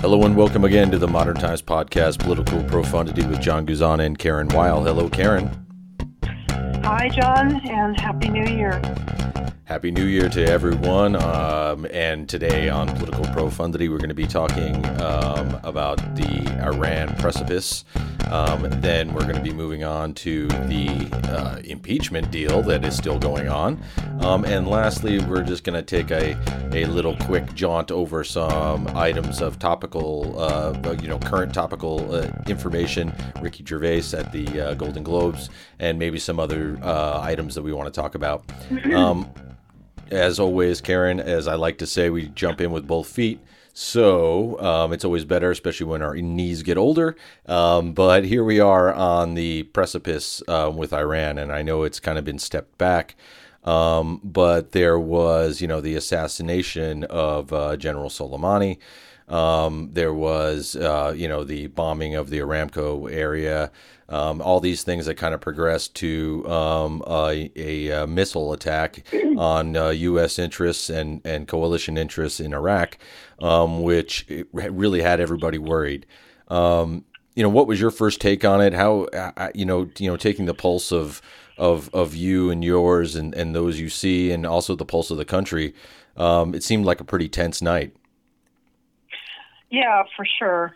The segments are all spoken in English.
Hello and welcome again to the Modern Times Podcast, Political Profundity with John Guzan and Karen Weil. Hello, Karen. Hi, John, and Happy New Year. Happy New Year to everyone. Um, and today on Political Profundity, we're going to be talking um, about the Iran precipice. Um, then we're going to be moving on to the uh, impeachment deal that is still going on. Um, and lastly, we're just going to take a, a little quick jaunt over some items of topical, uh, you know, current topical uh, information. Ricky Gervais at the uh, Golden Globes, and maybe some other uh, items that we want to talk about. Um, as always, Karen, as I like to say, we jump in with both feet. So um, it's always better, especially when our knees get older. Um, but here we are on the precipice uh, with Iran, and I know it's kind of been stepped back. Um, but there was, you know, the assassination of uh, General Soleimani. Um, there was, uh, you know, the bombing of the Aramco area. Um, all these things that kind of progressed to um, a, a, a, missile attack on uh, U.S. interests and, and coalition interests in Iraq, um, which really had everybody worried. Um, you know, what was your first take on it? How, uh, you know, you know, taking the pulse of of of you and yours and, and those you see, and also the pulse of the country. Um, it seemed like a pretty tense night. Yeah, for sure.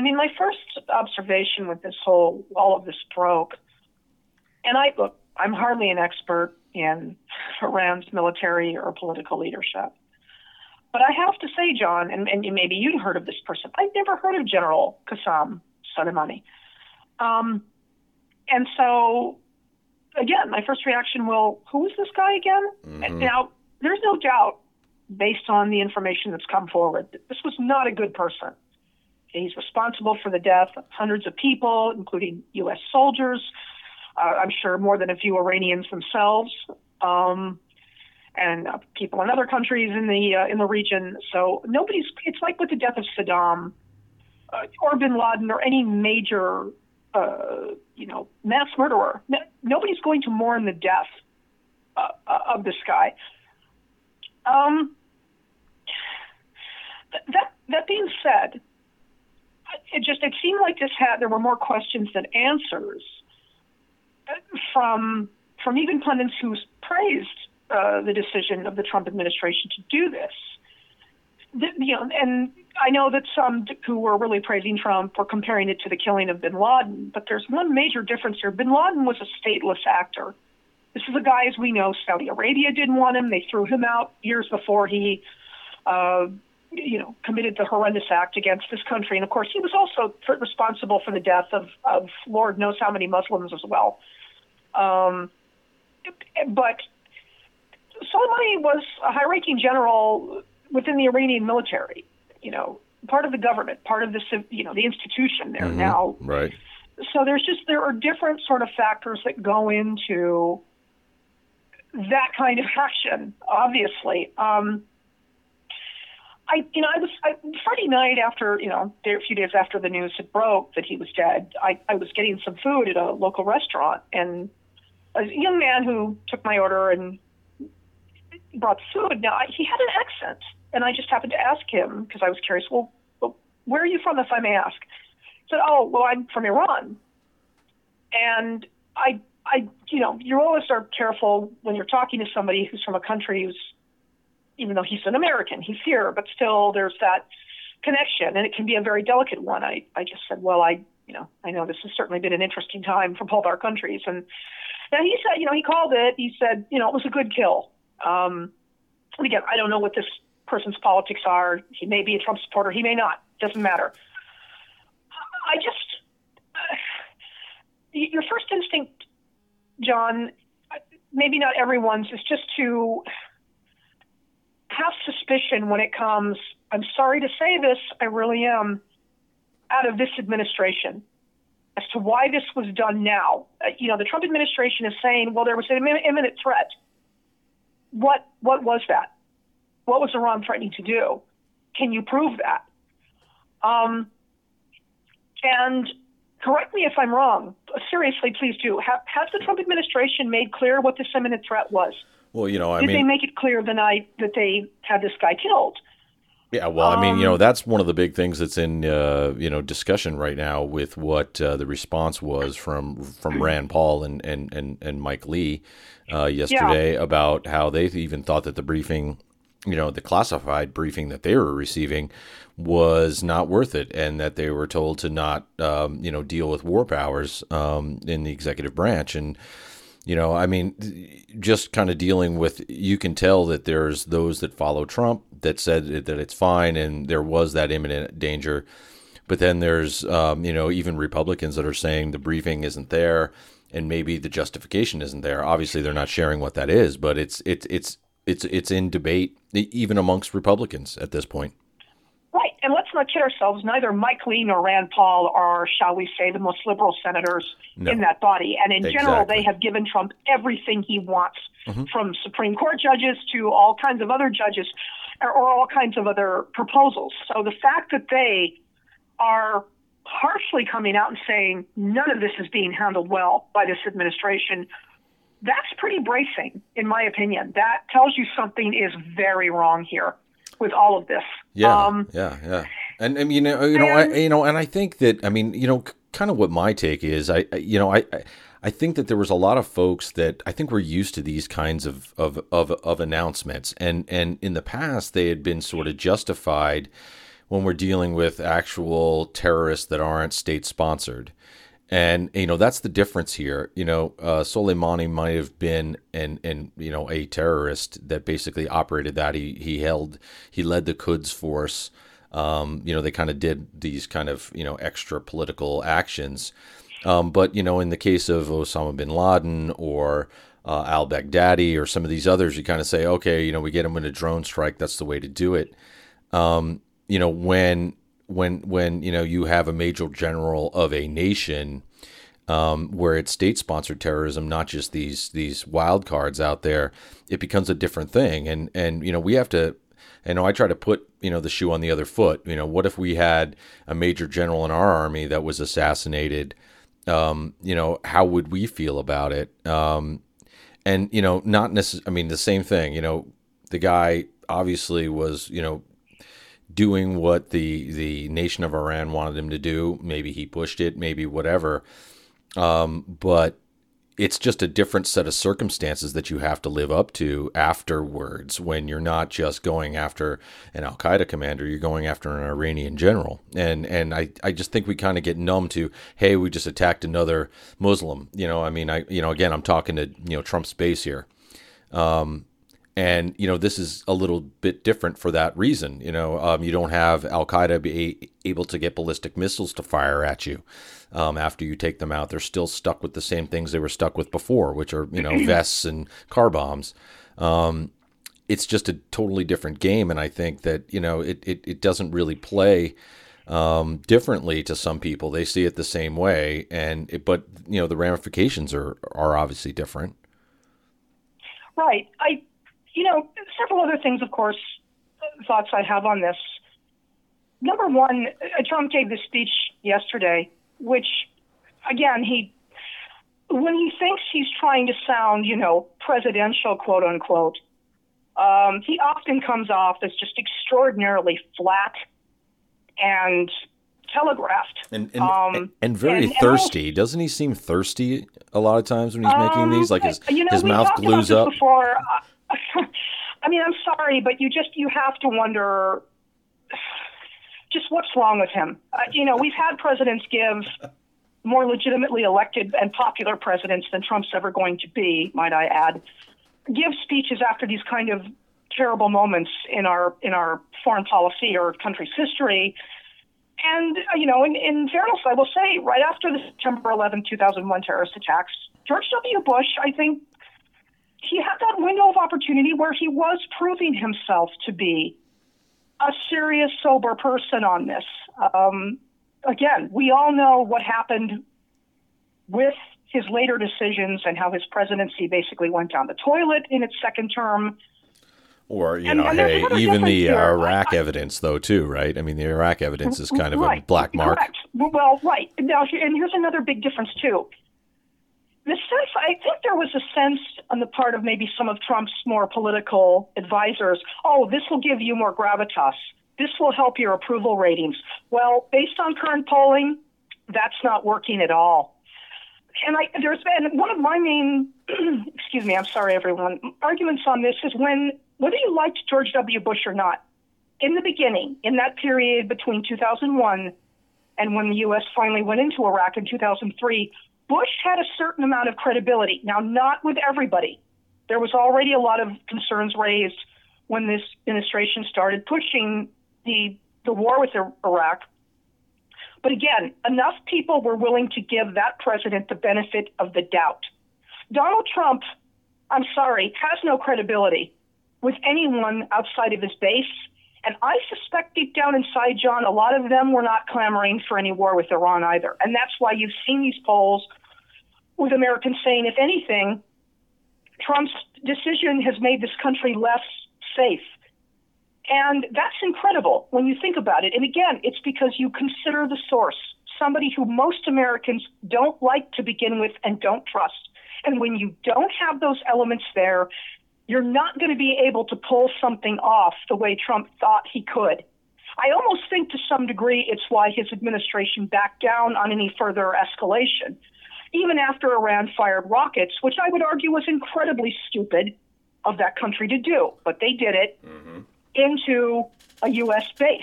I mean, my first observation with this whole, all of this broke, and I look, I'm hardly an expert in Iran's military or political leadership. But I have to say, John, and, and maybe you'd heard of this person. I'd never heard of General Qassem Soleimani. Um, and so, again, my first reaction, well, who is this guy again? Mm-hmm. Now, there's no doubt, based on the information that's come forward, that this was not a good person. He's responsible for the death of hundreds of people, including U.S. soldiers. Uh, I'm sure more than a few Iranians themselves, um, and uh, people in other countries in the uh, in the region. So nobody's. It's like with the death of Saddam uh, or Bin Laden or any major, uh, you know, mass murderer. No, nobody's going to mourn the death uh, of this guy. Um, that that being said it just it seemed like this had there were more questions than answers from from even pundits who praised uh, the decision of the Trump administration to do this. The, you know, and I know that some who were really praising Trump were comparing it to the killing of Bin Laden, but there's one major difference here. Bin Laden was a stateless actor. This is a guy, as we know, Saudi Arabia didn't want him. They threw him out years before he uh, you know, committed the horrendous act against this country. And of course, he was also responsible for the death of, of Lord knows how many Muslims as well. Um, but Soleimani was a high ranking general within the Iranian military, you know, part of the government, part of the, you know, the institution there mm-hmm. now. Right. So there's just, there are different sort of factors that go into that kind of action, obviously. Um, I, you know, I was I, Friday night after, you know, a few days after the news had broke that he was dead. I, I was getting some food at a local restaurant, and a young man who took my order and brought food. Now I, he had an accent, and I just happened to ask him because I was curious. Well, where are you from, if I may ask? He said, "Oh, well, I'm from Iran," and I, I, you know, you always are careful when you're talking to somebody who's from a country who's even though he's an American, he's here, but still there's that connection, and it can be a very delicate one. I, I just said, well, I, you know, I know this has certainly been an interesting time for both our countries, and and he said, you know, he called it. He said, you know, it was a good kill. Um, and again, I don't know what this person's politics are. He may be a Trump supporter. He may not. Doesn't matter. I just, uh, your first instinct, John, maybe not everyone's, is just to have suspicion when it comes, I'm sorry to say this, I really am, out of this administration as to why this was done now. Uh, you know, the Trump administration is saying, well, there was an imminent threat. What what was that? What was Iran threatening to do? Can you prove that? Um, and correct me if I'm wrong. Seriously, please do. Has the Trump administration made clear what this imminent threat was? Well, you know, I Did mean, they make it clear the night that they had this guy killed? Yeah, well, I mean, you know, Um, that's one of the big things that's in uh, you know discussion right now with what uh, the response was from from Rand Paul and and and, and Mike Lee uh, yesterday about how they even thought that the briefing, you know, the classified briefing that they were receiving was not worth it, and that they were told to not um, you know deal with war powers um, in the executive branch and. You know, I mean, just kind of dealing with, you can tell that there's those that follow Trump that said that it's fine and there was that imminent danger. But then there's, um, you know, even Republicans that are saying the briefing isn't there and maybe the justification isn't there. Obviously, they're not sharing what that is, but it's it's it's it's it's in debate even amongst Republicans at this point. Let's not kid ourselves. Neither Mike Lee nor Rand Paul are, shall we say, the most liberal senators No. in that body. And in general, they have given Trump everything he wants, Mm-hmm. from Supreme Court judges to all kinds of other judges, or, or all kinds of other proposals. So the fact that they are harshly coming out and saying none of this is being handled well by this administration. That's pretty bracing, in my opinion. That tells you something is very wrong here with all of this. Yeah, Um, yeah, yeah. And I mean, you know, you know, I, and- you know, and I think that I mean, you know, kind of what my take is. I, I you know, I, I- I think that there was a lot of folks that I think were used to these kinds of of of, of announcements, and and in the past they had been sort of justified when we're dealing with actual terrorists that aren't state sponsored. And you know that's the difference here. You know, uh, Soleimani might have been an, an you know a terrorist that basically operated that. He he held he led the Quds force. Um, you know, they kind of did these kind of you know extra political actions. Um, but you know, in the case of Osama bin Laden or uh, Al Baghdadi or some of these others, you kind of say, okay, you know, we get them in a drone strike. That's the way to do it um, you know when when when you know you have a major general of a nation um, where it's state sponsored terrorism, not just these these wild cards out there, it becomes a different thing. And and you know we have to. I know I try to put you know the shoe on the other foot. You know, what if we had a major general in our army that was assassinated? Um, you know, how would we feel about it? Um, and you know, not necessarily. I mean, the same thing. You know, the guy obviously was you know doing what the the nation of Iran wanted him to do. Maybe he pushed it, maybe whatever. Um, but it's just a different set of circumstances that you have to live up to afterwards when you're not just going after an Al Qaeda commander, you're going after an Iranian general. And and I, I just think we kind of get numb to, hey, we just attacked another Muslim. You know, I mean I you know, again I'm talking to, you know, Trump's base here. Um, and you know this is a little bit different for that reason. You know, um, you don't have Al Qaeda be able to get ballistic missiles to fire at you um, after you take them out. They're still stuck with the same things they were stuck with before, which are you know vests and car bombs. Um, it's just a totally different game, and I think that you know it it, it doesn't really play um, differently to some people. They see it the same way, and it, but you know the ramifications are are obviously different. Right. I, you know, several other things, of course, thoughts I have on this. Number one, Trump gave this speech yesterday, which, again, he, when he thinks he's trying to sound, you know, presidential, quote unquote, um, he often comes off as just extraordinarily flat and telegraphed. And and, Um, and very and- and thirsty. Doesn't he seem thirsty a lot of times when he's making Um, these? Like his you know, his mouth glues up. Before, I mean, I'm sorry, but you just you have to wonder just what's wrong with him. Uh, you know, we've had presidents give more legitimately elected and popular presidents than Trump's ever going to be, might I add, give speeches after these kind of terrible moments in our in our foreign policy or country's history. And uh, you know, in, in fairness, I will say, right after the September 11, 2001 terrorist attacks, George W. Bush, I think, he had that window of opportunity where he was proving himself to be a serious, sober person on this. Um, again, we all know what happened with his later decisions and how his presidency basically went down the toilet in its second term. Or you And- know, and hey, even the here. Iraq evidence, though, too, right? I mean, the Iraq evidence is kind of right. a black mark. Correct. Well, right. Now, and here's another big difference too. The sense, I think there was a sense on the part of maybe some of Trump's more political advisors. Oh, this will give you more gravitas. This will help your approval ratings. Well, based on current polling, that's not working at all. And I, there's been one of my main, excuse me, I'm sorry, everyone, arguments on this is when, whether you liked George W. Bush or not, in the beginning, in that period between 2001 and when the U.S. finally went into Iraq in 2003, Bush had a certain amount of credibility. Now, not with everybody. There was already a lot of concerns raised when this administration started pushing the the war with Iraq. But again, enough people were willing to give that president the benefit of the doubt. Donald Trump, I'm sorry, has no credibility with anyone outside of his base. And I suspect deep down inside, John, a lot of them were not clamoring for any war with Iran either. And that's why you've seen these polls with Americans saying, if anything, Trump's decision has made this country less safe. And that's incredible when you think about it. And again, it's because you consider the source, somebody who most Americans don't like to begin with and don't trust. And when you don't have those elements there, you're not going to be able to pull something off the way Trump thought he could. I almost think to some degree it's why his administration backed down on any further escalation. Even after Iran fired rockets, which I would argue was incredibly stupid of that country to do, but they did it into a U.S. base.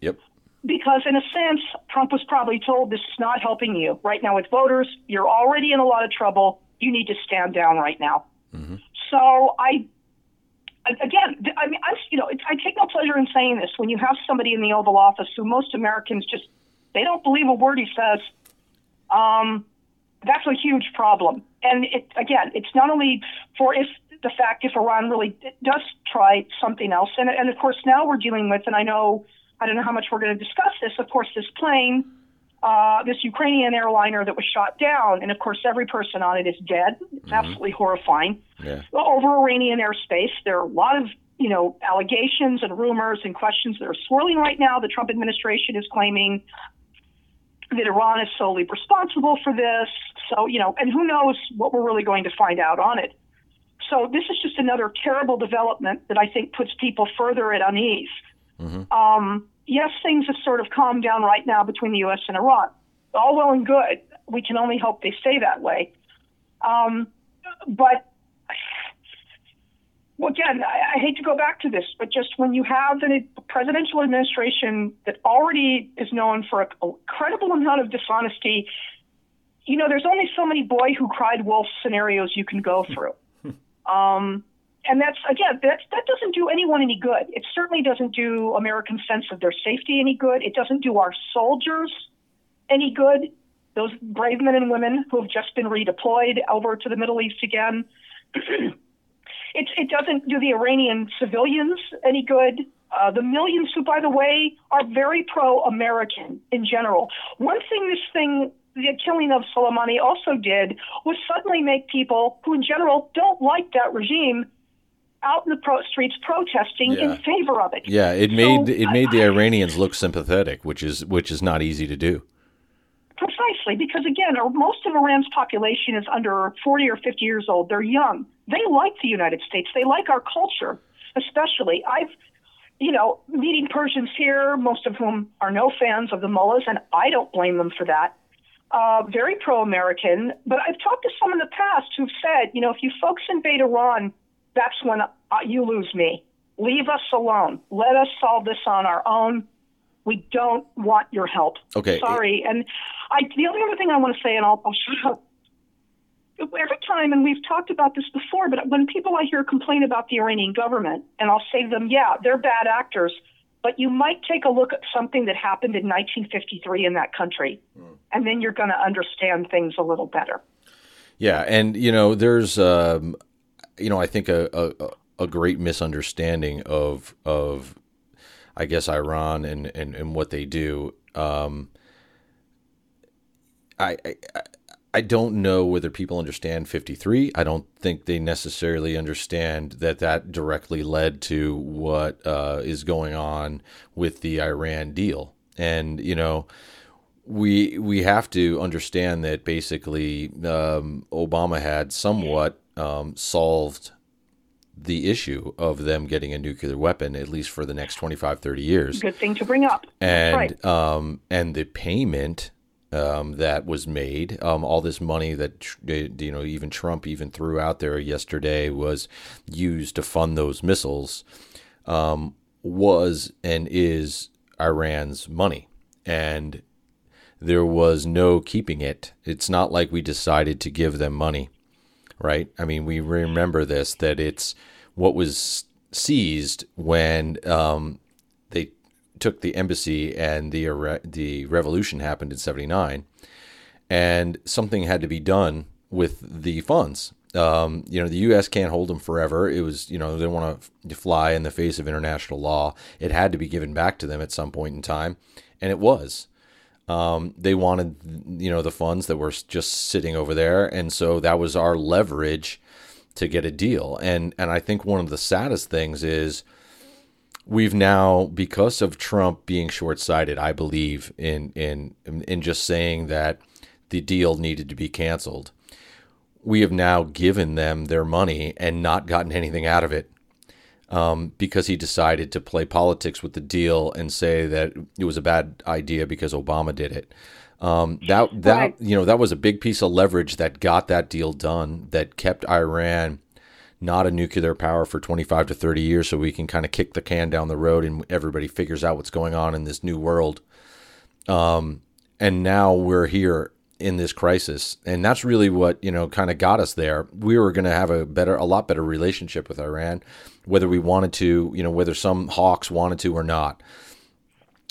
Yep. Because, in a sense, Trump was probably told this is not helping you. Right now, with voters, you're already in a lot of trouble. You need to stand down right now. So I, again, I mean, I, you know, I take no pleasure in saying this. When you have somebody in the Oval Office who most Americans just they don't believe a word he says, um, that's a huge problem. And it again, it's not only for if the fact if Iran really does try something else, and and of course now we're dealing with, and I know I don't know how much we're going to discuss this. Of course, this plane. Uh, this Ukrainian airliner that was shot down, and of course, every person on it is dead. It's absolutely horrifying Yeah. over Iranian airspace. There are a lot of you know allegations and rumors and questions that are swirling right now. The Trump administration is claiming that Iran is solely responsible for this. So you know, and who knows what we're really going to find out on it. So this is just another terrible development that I think puts people further at unease. Um, yes, things have sort of calmed down right now between the U.S. and Iran. All well and good. We can only hope they stay that way. Um, but well, again, I, I hate to go back to this, but just when you have a presidential administration that already is known for a, a credible amount of dishonesty, you know, there's only so many boy who cried wolf scenarios you can go through. um, and that's again, that that doesn't do anyone any good. It certainly doesn't do American sense of their safety any good. It doesn't do our soldiers any good. Those brave men and women who have just been redeployed over to the Middle East again. it, it doesn't do the Iranian civilians any good. Uh, the millions who, by the way, are very pro-American in general. One thing this thing, the killing of Soleimani also did was suddenly make people who, in general, don't like that regime out in the pro- streets protesting Yeah. in favor of it. Yeah, it made So, it made the Iranians look sympathetic, which is which is not easy to do. Precisely, because again, most of Iran's population is under 40 or 50 years old. They're young. They like the United States. They like our culture, especially. I've, you know, meeting Persians here, most of whom are no fans of the mullahs, and I don't blame them for that. Uh, very pro-American, but I've talked to some in the past who've said, you know, if you folks invade Iran, that's when uh, you lose me. Leave us alone. Let us solve this on our own. We don't want your help. Okay. Sorry. And I, the only other thing I want to say, and I'll, I'll shut up. Every time, and we've talked about this before, but when people I hear complain about the Iranian government, and I'll say to them, yeah, they're bad actors, but you might take a look at something that happened in 1953 in that country, and then you're going to understand things a little better. Yeah, and you know, there's um, you know, I think a, a a great misunderstanding of of I guess Iran and and, and what they do. Um, I, I I don't know whether people understand 53. I don't think they necessarily understand that that directly led to what uh, is going on with the Iran deal. And you know, we we have to understand that basically um, Obama had somewhat um, solved the issue of them getting a nuclear weapon at least for the next 25 30 years good thing to bring up and right. um, and the payment um, that was made. Um, all this money that you know, even Trump even threw out there yesterday was used to fund those missiles. Um, was and is Iran's money, and there was no keeping it. It's not like we decided to give them money, right? I mean, we remember this that it's what was seized when um, took the embassy and the the revolution happened in 79 and something had to be done with the funds um, you know the U.S. can't hold them forever. It was you know they want to fly in the face of international law. It had to be given back to them at some point in time, and it was. Um, they wanted you know the funds that were just sitting over there, and so that was our leverage to get a deal. And and I think one of the saddest things is we've now because of Trump being short-sighted, I believe in in in just saying that the deal needed to be canceled. We have now given them their money and not gotten anything out of it. Um, because he decided to play politics with the deal and say that it was a bad idea because Obama did it. Um, that that you know that was a big piece of leverage that got that deal done that kept Iran not a nuclear power for 25 to 30 years so we can kind of kick the can down the road and everybody figures out what's going on in this new world. Um, and now we're here in this crisis. And that's really what, you know, kind of got us there. We were going to have a better, a lot better relationship with Iran, whether we wanted to, you know, whether some hawks wanted to or not.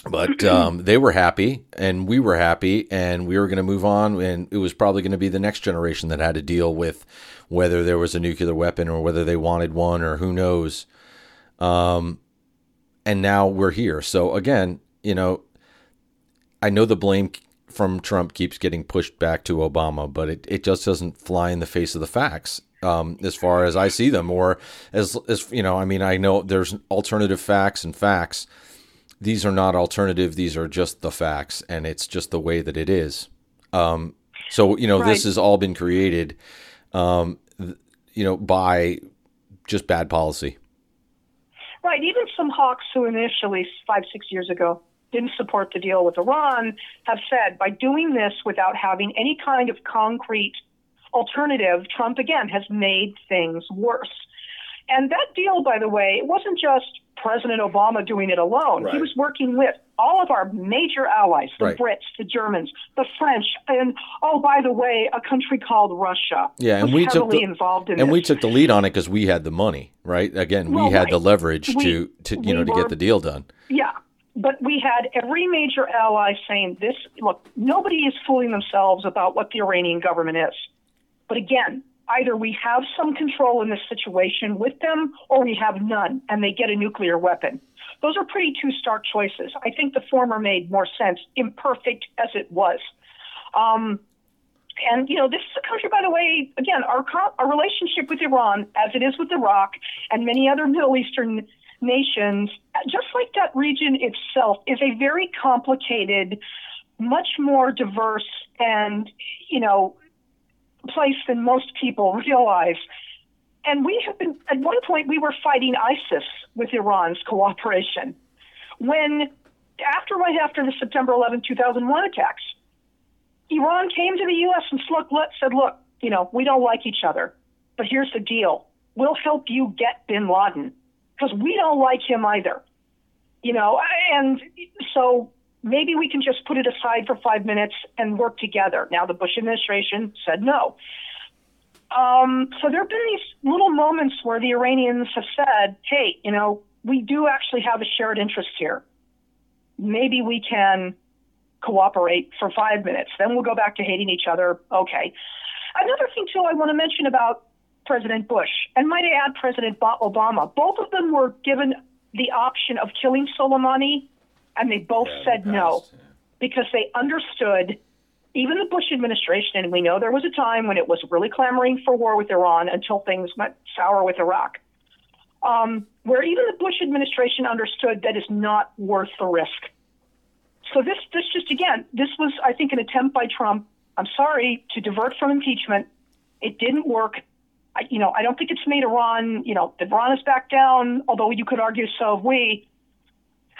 But um, they were happy and we were happy and we were going to move on. And it was probably going to be the next generation that had to deal with whether there was a nuclear weapon or whether they wanted one or who knows. Um, and now we're here. So again, you know, I know the blame from Trump keeps getting pushed back to Obama, but it, it just doesn't fly in the face of the facts. Um, as far as I see them, or as as you know, I mean, I know there's alternative facts and facts. These are not alternative; these are just the facts, and it's just the way that it is. Um, so you know, right. this has all been created um, you know, by just bad policy. Right. Even some hawks who initially, five, six years ago, didn't support the deal with Iran have said by doing this without having any kind of concrete alternative, Trump again has made things worse. And that deal, by the way, it wasn't just President Obama doing it alone. Right. He was working with all of our major allies, the right. Brits, the Germans, the French, and oh, by the way, a country called Russia. Yeah, and we took the, involved in and this. we took the lead on it because we had the money, right? Again, well, we had right. the leverage we, to, to you know to were, get the deal done. Yeah, but we had every major ally saying this. Look, nobody is fooling themselves about what the Iranian government is. But again, either we have some control in this situation with them or we have none and they get a nuclear weapon. Those are pretty two stark choices. I think the former made more sense, imperfect as it was. Um, and you know, this is a country, by the way. Again, our our relationship with Iran, as it is with Iraq and many other Middle Eastern nations, just like that region itself, is a very complicated, much more diverse, and you know, place than most people realize. And we have been, at one point, we were fighting ISIS with Iran's cooperation. When, after right after the September 11, 2001 attacks, Iran came to the U.S. and said, look, you know, we don't like each other, but here's the deal. We'll help you get bin Laden because we don't like him either. You know, and so maybe we can just put it aside for five minutes and work together. Now, the Bush administration said no. Um, so there have been these little moments where the Iranians have said, hey, you know, we do actually have a shared interest here. Maybe we can cooperate for five minutes. Then we'll go back to hating each other. Okay. Another thing, too, I want to mention about President Bush, and might I add President Obama, both of them were given the option of killing Soleimani, and they both yeah, said no because they understood even the Bush administration, and we know there was a time when it was really clamoring for war with Iran until things went sour with Iraq, um, where even the Bush administration understood that is not worth the risk. So this, this just again, this was, I think, an attempt by Trump. I'm sorry to divert from impeachment. It didn't work. I, you know, I don't think it's made Iran. You know, the Iran is back down. Although you could argue so have we.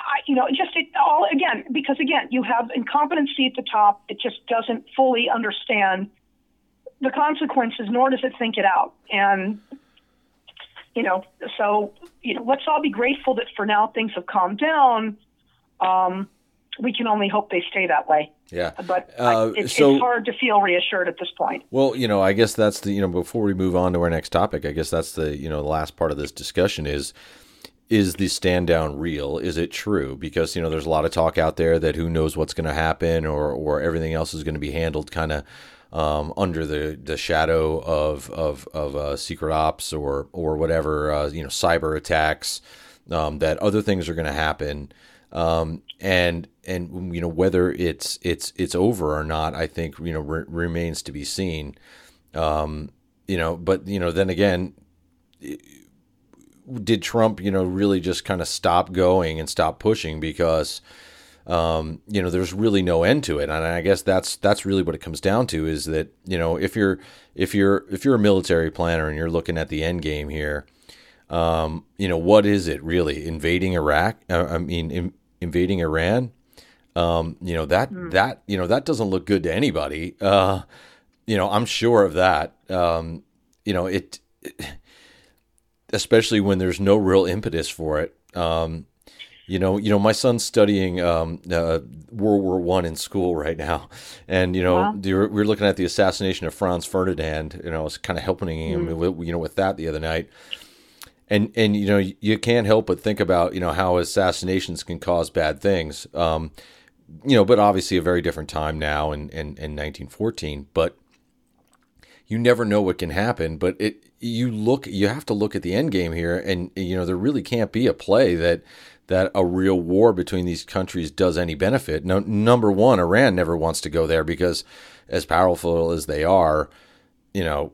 I, you know, just it all again because again you have incompetency at the top. It just doesn't fully understand the consequences, nor does it think it out. And you know, so you know, let's all be grateful that for now things have calmed down. Um, we can only hope they stay that way. Yeah, but uh, it's, so, it's hard to feel reassured at this point. Well, you know, I guess that's the you know before we move on to our next topic, I guess that's the you know the last part of this discussion is is the stand down real? Is it true? Because you know there's a lot of talk out there that who knows what's going to happen or or everything else is going to be handled kind of um, under the, the shadow of of, of uh, secret ops or or whatever uh, you know cyber attacks um, that other things are going to happen um, and and you know whether it's it's it's over or not I think you know re- remains to be seen um, you know but you know then again did Trump, you know, really just kind of stop going and stop pushing because, um, you know, there's really no end to it, and I guess that's that's really what it comes down to is that you know if you're if you're if you're a military planner and you're looking at the end game here, um, you know, what is it really invading Iraq? Uh, I mean, in, invading Iran. Um, you know that mm. that you know that doesn't look good to anybody. Uh, you know, I'm sure of that. Um, you know, it, it especially when there's no real impetus for it. Um, you know, you know, my son's studying um, uh, World War One in school right now, and you know, wow. we are looking at the assassination of Franz Ferdinand. You know, I was kind of helping him, mm. with, you know, with that the other night, and and you know, you can't help but think about you know how assassinations can cause bad things. Um, you know, but obviously a very different time now in, in, in 1914. But you never know what can happen. But it you look you have to look at the end game here, and you know there really can't be a play that that a real war between these countries does any benefit. No, number one, Iran never wants to go there because as powerful as they are, you know,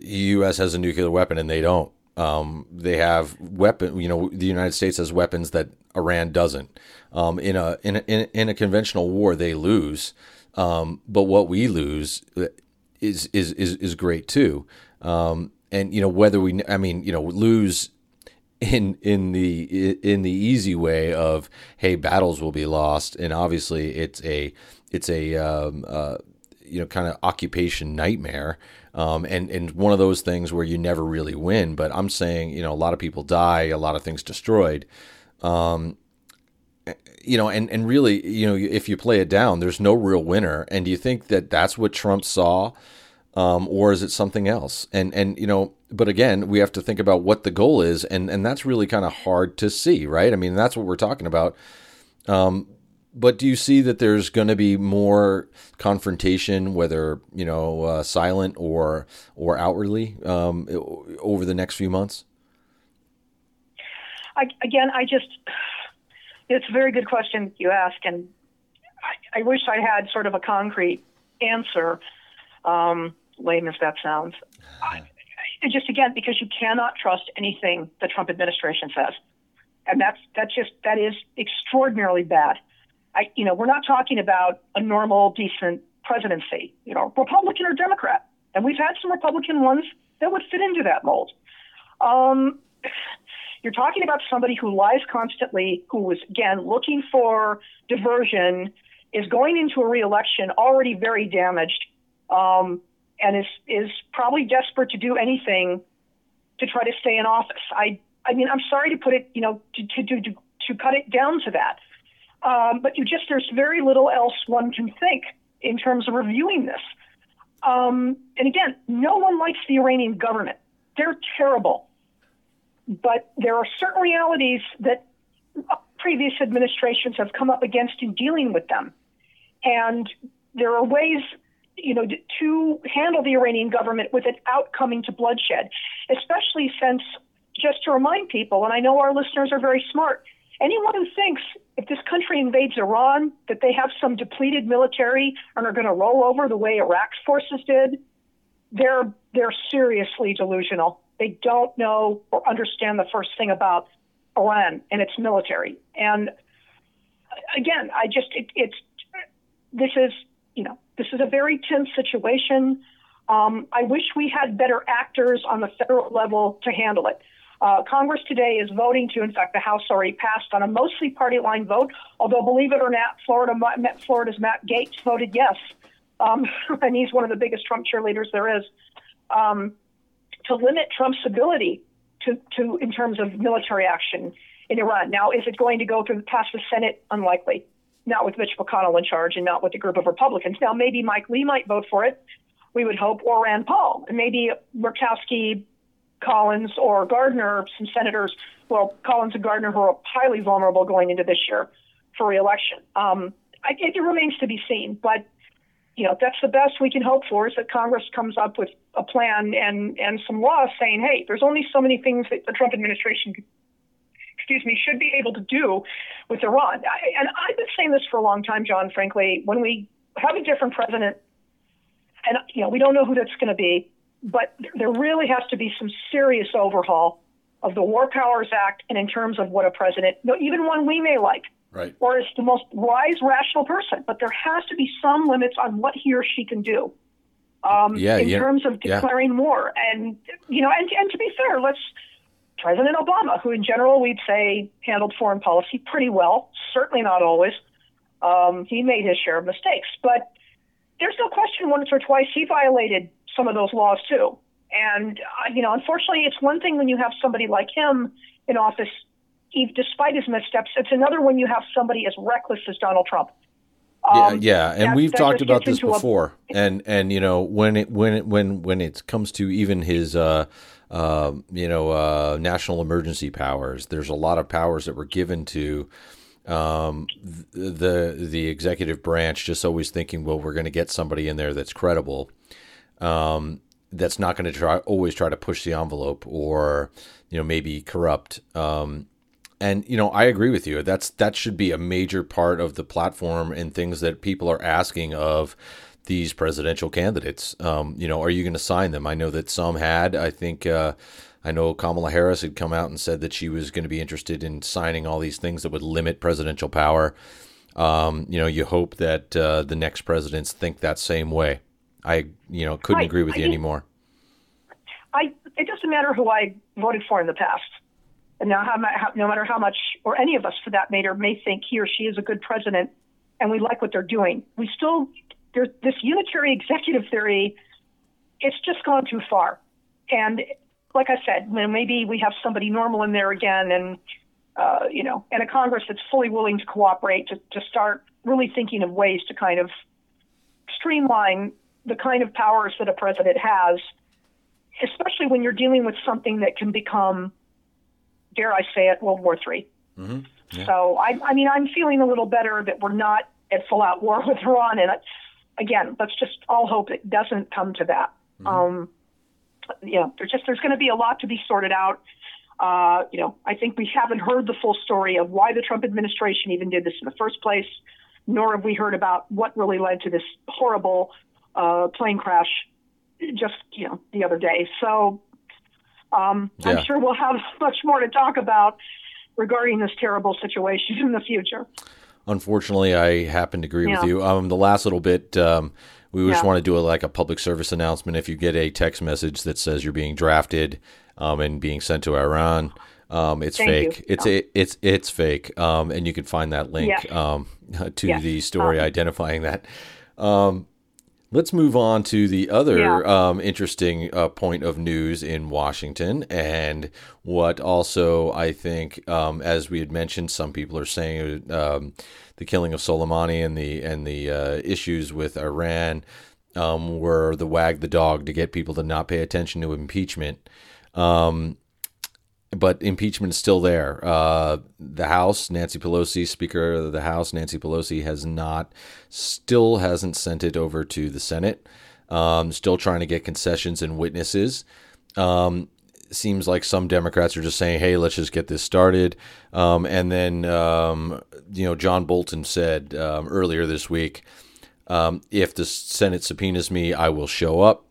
U.S. has a nuclear weapon and they don't. Um, they have weapon. You know, the United States has weapons that Iran doesn't. Um, in a in a in a conventional war, they lose. Um, but what we lose is is is, is great too. Um, and you know whether we, I mean, you know, lose in in the in the easy way of hey, battles will be lost, and obviously it's a it's a um, uh, you know kind of occupation nightmare. Um, and and one of those things where you never really win. But I'm saying, you know, a lot of people die, a lot of things destroyed. Um, you know, and, and really, you know, if you play it down, there's no real winner. And do you think that that's what Trump saw, um, or is it something else? And and you know, but again, we have to think about what the goal is, and and that's really kind of hard to see, right? I mean, that's what we're talking about. Um, but do you see that there's going to be more confrontation, whether you know, uh, silent or or outwardly, um, over the next few months? I, again, I just it's a very good question you ask, and I, I wish I had sort of a concrete answer, um, lame as that sounds. I, just again, because you cannot trust anything the Trump administration says, and that's that's just that is extraordinarily bad. I, you know, we're not talking about a normal, decent presidency. You know, Republican or Democrat, and we've had some Republican ones that would fit into that mold. Um, you're talking about somebody who lies constantly, who is, again, looking for diversion, is going into a reelection already very damaged, um, and is, is probably desperate to do anything to try to stay in office. I, I mean, I'm sorry to put it, you know, to, to, to, to cut it down to that. Um, but you just, there's very little else one can think in terms of reviewing this. Um, and again, no one likes the Iranian government. They're terrible. But there are certain realities that previous administrations have come up against in dealing with them. And there are ways, you know, to handle the Iranian government without coming to bloodshed, especially since, just to remind people, and I know our listeners are very smart, anyone who thinks if this country invades Iran that they have some depleted military and are going to roll over the way Iraq's forces did, they're they're seriously delusional. They don't know or understand the first thing about Iran and its military. And again, I just it, it's this is you know this is a very tense situation. Um, I wish we had better actors on the federal level to handle it. Uh, Congress today is voting to, in fact, the House already passed on a mostly party line vote, although believe it or not, Florida, Florida's Matt Gaetz voted yes, um, and he's one of the biggest Trump cheerleaders there is, um, to limit Trump's ability to, to, in terms of military action in Iran. Now, is it going to go through the past the Senate? Unlikely. Not with Mitch McConnell in charge and not with a group of Republicans. Now, maybe Mike Lee might vote for it. We would hope, or Rand Paul, and maybe Murkowski, Collins or Gardner, some senators, well, Collins and Gardner, who are highly vulnerable going into this year for reelection. Um, I, it remains to be seen, but you know that's the best we can hope for is that Congress comes up with a plan and and some laws saying, hey, there's only so many things that the Trump administration, excuse me, should be able to do with Iran. I, and I've been saying this for a long time, John. Frankly, when we have a different president, and you know we don't know who that's going to be but there really has to be some serious overhaul of the War Powers Act and in terms of what a president, even one we may like, right. or is the most wise, rational person, but there has to be some limits on what he or she can do. Um, yeah, in yeah, terms of declaring yeah. war, and you know, and, and to be fair, let's President Obama, who in general we'd say handled foreign policy pretty well, certainly not always. Um, he made his share of mistakes, but there's no question once or twice he violated some of those laws too. And uh, you know, unfortunately, it's one thing when you have somebody like him in office, despite his missteps. It's another when you have somebody as reckless as Donald Trump. Um, yeah, yeah, and that, we've that talked about this before. A, and and you know, when it when it when when it comes to even his uh, uh, you know uh, national emergency powers, there's a lot of powers that were given to um, the the executive branch, just always thinking, well, we're going to get somebody in there that's credible um, that's not going to try always try to push the envelope or you know maybe corrupt. Um, and you know I agree with you. That's that should be a major part of the platform and things that people are asking of these presidential candidates. Um, you know, are you going to sign them? I know that some had. I think. Uh, I know Kamala Harris had come out and said that she was going to be interested in signing all these things that would limit presidential power. Um, you know, you hope that uh, the next presidents think that same way. I, you know, couldn't I, agree with I, you anymore. I it doesn't matter who I voted for in the past, and now how, no matter how much, or any of us for that matter, may think he or she is a good president, and we like what they're doing. We still there's this unitary executive theory. It's just gone too far, and like I said, maybe we have somebody normal in there again, and uh, you know, and a Congress that's fully willing to cooperate to, to start really thinking of ways to kind of streamline the kind of powers that a president has, especially when you're dealing with something that can become, dare I say it, World War III. Mm-hmm. Yeah. So, I, I mean, I'm feeling a little better that we're not at full out war with Iran. And again, let's just all hope it doesn't come to that. Mm-hmm. Um, know, there's just there's going to be a lot to be sorted out. Uh, you know, I think we haven't heard the full story of why the Trump administration even did this in the first place, nor have we heard about what really led to this horrible uh, plane crash just you know the other day. So um, yeah. I'm sure we'll have much more to talk about regarding this terrible situation in the future. Unfortunately, I happen to agree yeah. with you. Um, the last little bit, um, we just yeah. want to do a, like a public service announcement. If you get a text message that says you're being drafted um, and being sent to Iran, um, it's Thank fake. You. It's it, it's it's fake. Um, and you can find that link um, to yes. the story um, identifying that. Um, Let's move on to the other yeah. um, interesting uh, point of news in Washington, and what also I think, um, as we had mentioned, some people are saying um, the killing of Soleimani and the and the uh, issues with Iran um, were the wag the dog to get people to not pay attention to impeachment. Um, but impeachment is still there. Uh, the House, Nancy Pelosi, Speaker of the House, Nancy Pelosi has not, still hasn't sent it over to the Senate. Um, still trying to get concessions and witnesses. Um, seems like some Democrats are just saying, "Hey, let's just get this started." Um, and then, um, you know, John Bolton said um, earlier this week, um, "If the Senate subpoenas me, I will show up."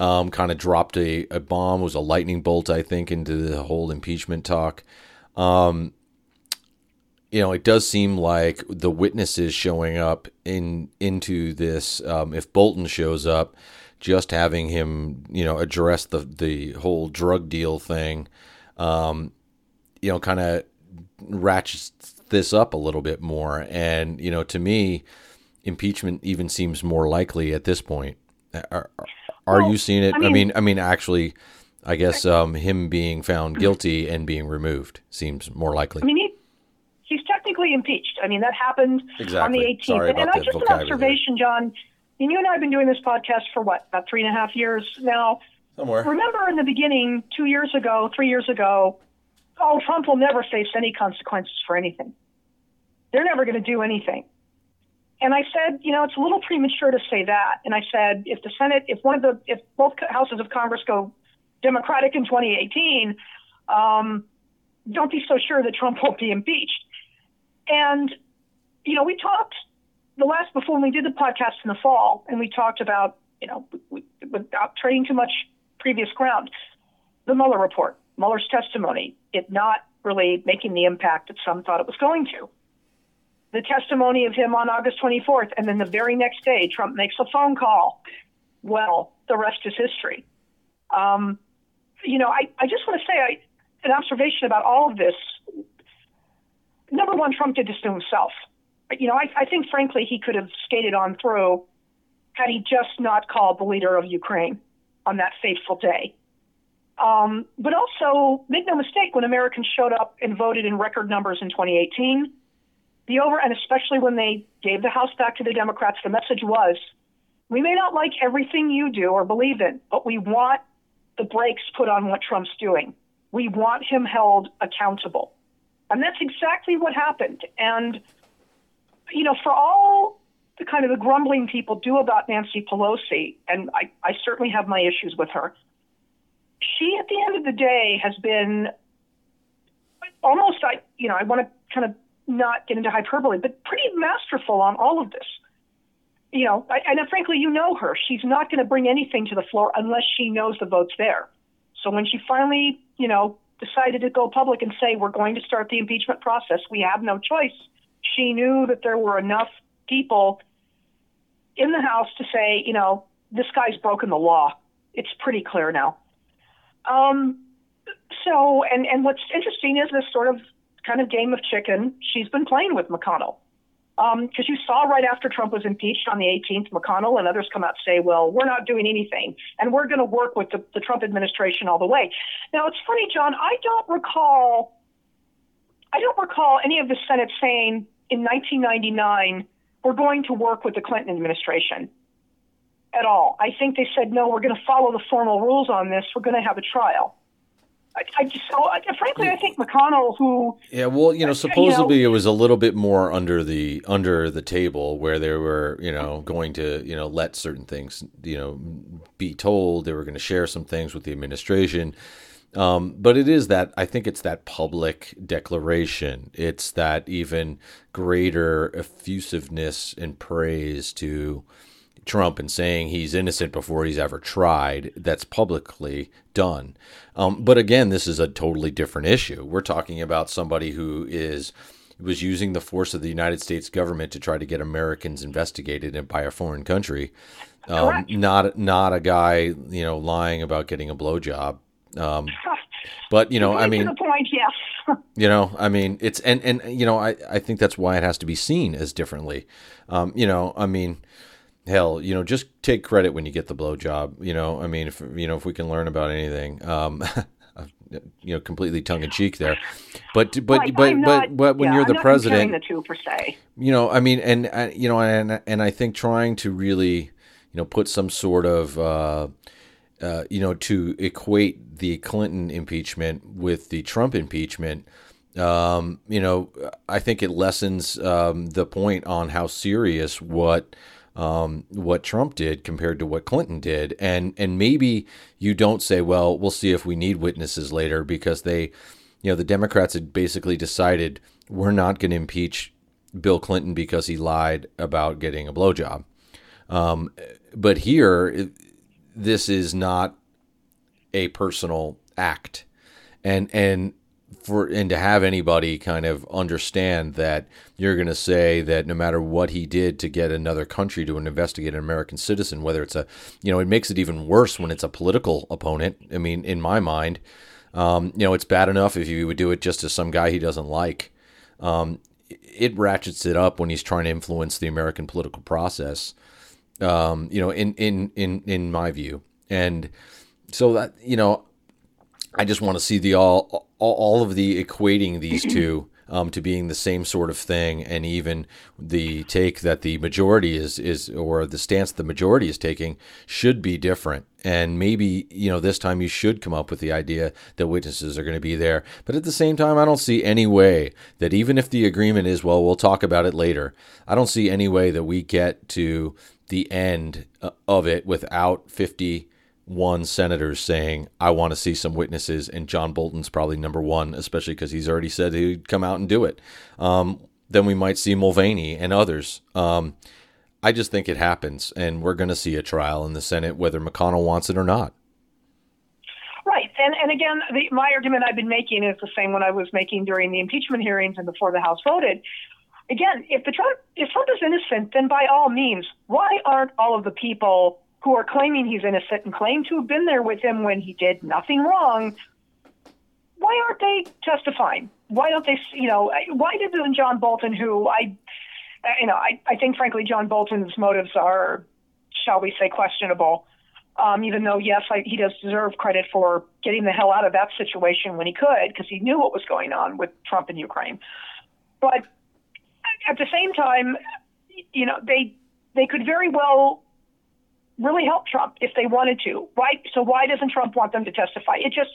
Um, kind of dropped a, a bomb, was a lightning bolt, I think, into the whole impeachment talk. Um, you know, it does seem like the witnesses showing up in into this. if Bolton shows up, just having him, you know, address the the whole drug deal thing, um, you know, kind of ratchets this up a little bit more. And you know, to me, impeachment even seems more likely at this point. Are, are well, you seeing it? I mean, I mean, I mean, actually, I guess um, him being found guilty and being removed seems more likely. I mean, he, he's technically impeached. I mean, that happened exactly. on the 18th. Sorry and, and I just an observation, John and you and I have been doing this podcast for what, about three and a half years now? Somewhere. Remember in the beginning, two years ago, three years ago, oh, Trump will never face any consequences for anything. They're never going to do anything. And I said, you know, it's a little premature to say that. And I said, if the Senate, if one of the, if both houses of Congress go Democratic in 2018, um, don't be so sure that Trump won't be impeached. And, you know, we talked the last before we did the podcast in the fall, and we talked about you know without trading too much previous ground, the Mueller report, Mueller's testimony, it not really making the impact that some thought it was going to. The testimony of him on August 24th, and then the very next day, Trump makes a phone call. Well, the rest is history. Um, you know, I, I just want to say I, an observation about all of this. Number one, Trump did this to himself you know, I, I think frankly he could have skated on through had he just not called the leader of Ukraine on that fateful day. Um, but also, make no mistake, when Americans showed up and voted in record numbers in 2018, the over and especially when they gave the House back to the Democrats, the message was, we may not like everything you do or believe in, but we want the brakes put on what Trump's doing. We want him held accountable. And that's exactly what happened. And you know, for all the kind of the grumbling people do about Nancy Pelosi, and I, I certainly have my issues with her, she at the end of the day has been almost, I, you know, I want to kind of not get into hyperbole, but pretty masterful on all of this. You know, and frankly, you know her. She's not going to bring anything to the floor unless she knows the vote's there. So when she finally, you know, decided to go public and say, we're going to start the impeachment process, we have no choice she knew that there were enough people in the House to say, you know, this guy's broken the law. It's pretty clear now. Um, so, and, and what's interesting is this sort of kind of game of chicken she's been playing with McConnell. Because um, you saw right after Trump was impeached on the 18th, McConnell and others come out and say, well, we're not doing anything, and we're going to work with the, the Trump administration all the way. Now, it's funny, John, I don't recall I don't recall any of the Senate saying in 1999, we're going to work with the Clinton administration at all. I think they said, no, we're going to follow the formal rules on this. We're going to have a trial. I, I just, so, I, frankly, I think McConnell, who yeah, well, you know, supposedly you know, it was a little bit more under the under the table where they were, you know, going to, you know, let certain things, you know, be told. They were going to share some things with the administration. Um, but it is that I think it's that public declaration. It's that even greater effusiveness and praise to Trump and saying he's innocent before he's ever tried. That's publicly done. Um, but again, this is a totally different issue. We're talking about somebody who is was using the force of the United States government to try to get Americans investigated by a foreign country. Um, not not a guy you know lying about getting a blowjob um, but you know, I mean, the point, yes. you know, I mean, it's and and you know, I I think that's why it has to be seen as differently. Um, you know, I mean, hell, you know, just take credit when you get the blowjob. You know, I mean, if you know, if we can learn about anything, um, you know, completely tongue in cheek there, but but well, but, not, but but when yeah, you're the president, the two per se. You know, I mean, and uh, you know, and and I think trying to really, you know, put some sort of uh, uh, you know, to equate the Clinton impeachment with the Trump impeachment, um, you know, I think it lessens um, the point on how serious what um, what Trump did compared to what Clinton did, and and maybe you don't say, well, we'll see if we need witnesses later because they, you know, the Democrats had basically decided we're not going to impeach Bill Clinton because he lied about getting a blowjob. Um, but here, this is not a personal act, and and for and to have anybody kind of understand that you're going to say that no matter what he did to get another country to investigate an American citizen, whether it's a, you know, it makes it even worse when it's a political opponent. I mean, in my mind, um, you know, it's bad enough if you would do it just to some guy he doesn't like. Um, it ratchets it up when he's trying to influence the American political process. Um, you know, in in in in my view, and so that you know, I just want to see the all all of the equating these two um, to being the same sort of thing, and even the take that the majority is is or the stance the majority is taking should be different. And maybe you know this time you should come up with the idea that witnesses are going to be there. But at the same time, I don't see any way that even if the agreement is well, we'll talk about it later. I don't see any way that we get to the end uh, of it without fifty one senators saying, I want to see some witnesses, and John Bolton's probably number one, especially because he's already said he'd come out and do it. Um, then we might see Mulvaney and others. Um, I just think it happens, and we're going to see a trial in the Senate, whether McConnell wants it or not. Right, and and again, the, my argument I've been making is the same one I was making during the impeachment hearings and before the House voted. Again, if the Trump if Trump is innocent, then by all means, why aren't all of the people who are claiming he's innocent and claim to have been there with him when he did nothing wrong, why aren't they testifying? Why don't they, you know, why didn't John Bolton, who I, you know, I, I think frankly John Bolton's motives are, shall we say, questionable. Um, even though, yes, I, he does deserve credit for getting the hell out of that situation when he could, because he knew what was going on with Trump and Ukraine. But at the same time, you know, they they could very well really help Trump if they wanted to. Why? So why doesn't Trump want them to testify? It just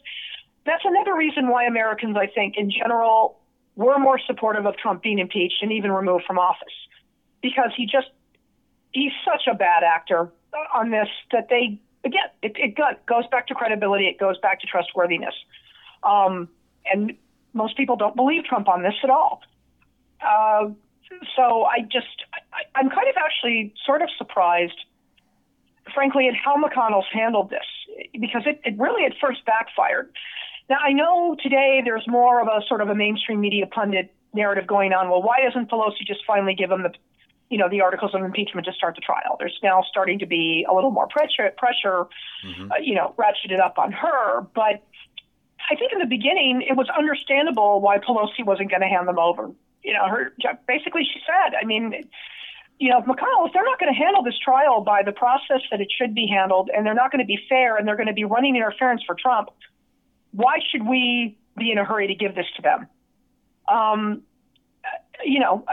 that's another reason why Americans, I think, in general, were more supportive of Trump being impeached and even removed from office because he just he's such a bad actor on this that they again it, it goes back to credibility, it goes back to trustworthiness, um, and most people don't believe Trump on this at all. Uh, so I just I, I'm kind of actually sort of surprised frankly, at how McConnell's handled this, because it, it really at first backfired. Now, I know today there's more of a sort of a mainstream media pundit narrative going on. Well, why doesn't Pelosi just finally give him the, you know, the articles of impeachment to start the trial? There's now starting to be a little more pressure, pressure, mm-hmm. uh, you know, ratcheted up on her. But I think in the beginning it was understandable why Pelosi wasn't going to hand them over. You know, her basically she said, I mean, you know, McConnell, if they're not going to handle this trial by the process that it should be handled, and they're not going to be fair, and they're going to be running interference for Trump, why should we be in a hurry to give this to them? Um, you know,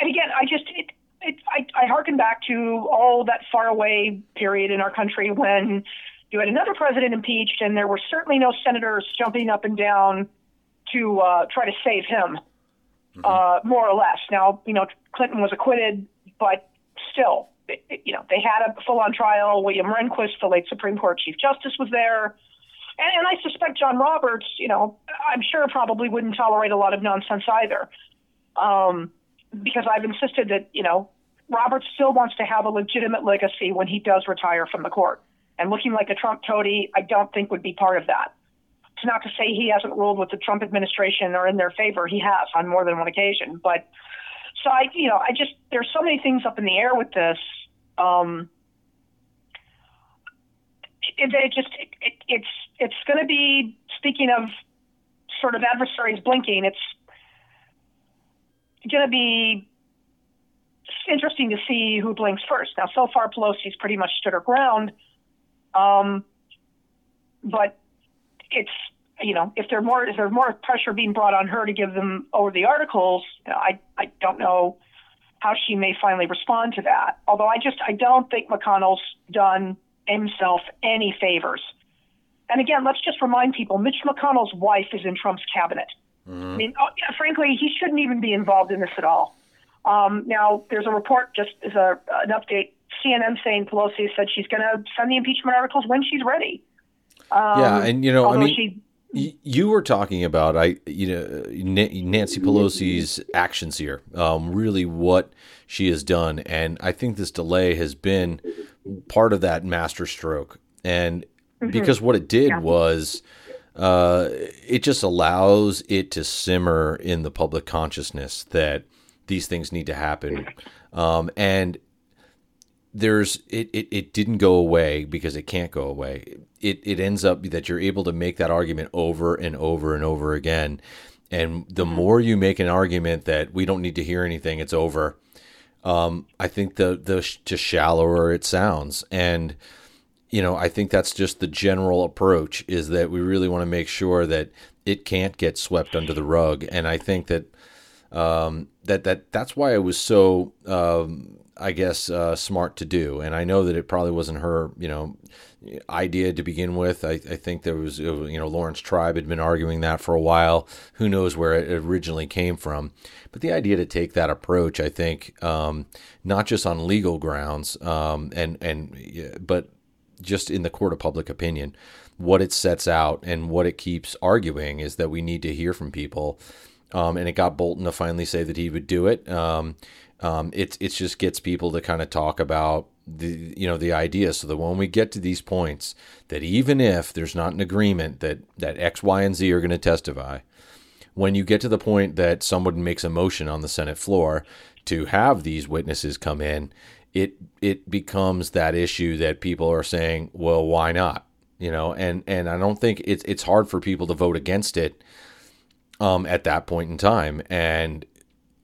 and again, I just it, it I, I harken back to all that faraway period in our country when you had another president impeached, and there were certainly no senators jumping up and down to uh, try to save him. Mm-hmm. Uh, more or less. Now, you know, Clinton was acquitted but still, you know, they had a full-on trial. William Rehnquist, the late Supreme Court Chief Justice, was there. And, and I suspect John Roberts, you know, I'm sure probably wouldn't tolerate a lot of nonsense either. Um, because I've insisted that, you know, Roberts still wants to have a legitimate legacy when he does retire from the court. And looking like a Trump toady, I don't think would be part of that. It's not to say he hasn't ruled with the Trump administration or in their favor. He has on more than one occasion. But so I, you know, I just there's so many things up in the air with this. Um, it, it just it, it, it's it's going to be speaking of sort of adversaries blinking. It's going to be interesting to see who blinks first. Now, so far, Pelosi's pretty much stood her ground, um, but it's you know, if there's more if there's more pressure being brought on her to give them over the articles, I I don't know how she may finally respond to that. Although I just I don't think McConnell's done himself any favors. And again, let's just remind people: Mitch McConnell's wife is in Trump's cabinet. Mm-hmm. I mean, oh, yeah, frankly, he shouldn't even be involved in this at all. Um, now, there's a report, just as a, an update, CNN saying Pelosi said she's going to send the impeachment articles when she's ready. Um, yeah, and you know, I mean, she, you were talking about I, you know, Nancy Pelosi's actions here, um, really what she has done, and I think this delay has been part of that masterstroke, and mm-hmm. because what it did yeah. was. Uh, it just allows it to simmer in the public consciousness that these things need to happen. Um, and there's it, it, it didn't go away because it can't go away. It it ends up that you're able to make that argument over and over and over again. And the mm-hmm. more you make an argument that we don't need to hear anything, it's over. Um, I think the the just shallower it sounds, and you know I think that's just the general approach is that we really want to make sure that it can't get swept under the rug. And I think that um, that that that's why I was so um, I guess uh, smart to do. And I know that it probably wasn't her you know idea to begin with. I, I think there was you know Laurence Tribe had been arguing that for a while. Who knows where it originally came from? But the idea to take that approach, I think, um, not just on legal grounds, um, and and but just in the court of public opinion, what it sets out and what it keeps arguing is that we need to hear from people um, and it got Bolton to finally say that he would do it. Um, um, it it just gets people to kind of talk about the you know the idea, so that when we get to these points, that even if there's not an agreement that that X, Y, and Z are going to testify, when you get to the point that someone makes a motion on the Senate floor to have these witnesses come in, it it becomes that issue that people are saying, well, why not? You know, and and I don't think it's it's hard for people to vote against it um, at that point in time. And,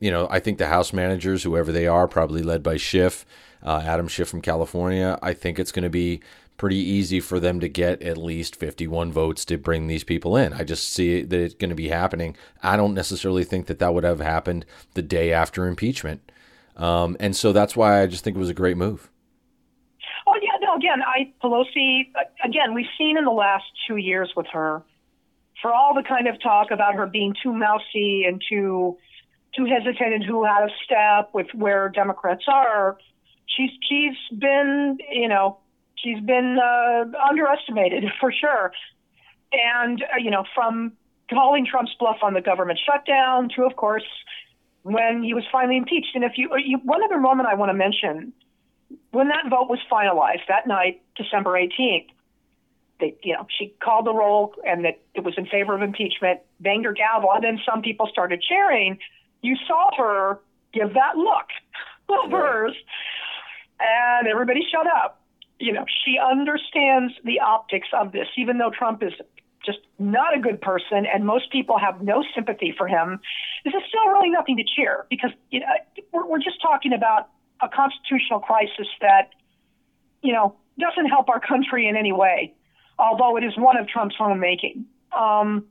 you know, I think the House managers, whoever they are, probably led by Schiff, uh, Adam Schiff from California, I think it's going to be pretty easy for them to get at least 51 votes to bring these people in. I just see that it's going to be happening. I don't necessarily think that that would have happened the day after impeachment. Um, and so that's why I just think it was a great move. Oh yeah, no. Again, I Pelosi. Again, we've seen in the last two years with her for all the kind of talk about her being too mousy and too too hesitant too out of step with where Democrats are, she's she's been you know she's been uh, underestimated for sure, and uh, you know from calling Trump's bluff on the government shutdown to of course when he was finally impeached. And if you, you one other moment I want to mention when that vote was finalized that night, December 18th they, you know, she called the roll and that it was in favor of impeachment, banged her gavel, and then some people started cheering. You saw her give that look of hers, and everybody shut up. You know, she understands the optics of this, even though Trump is just not a good person and most people have no sympathy for him. This is still really nothing to cheer because you know, we're, we're just talking about a constitutional crisis that, you know, doesn't help our country in any way although it is one of Trump's own making. Um,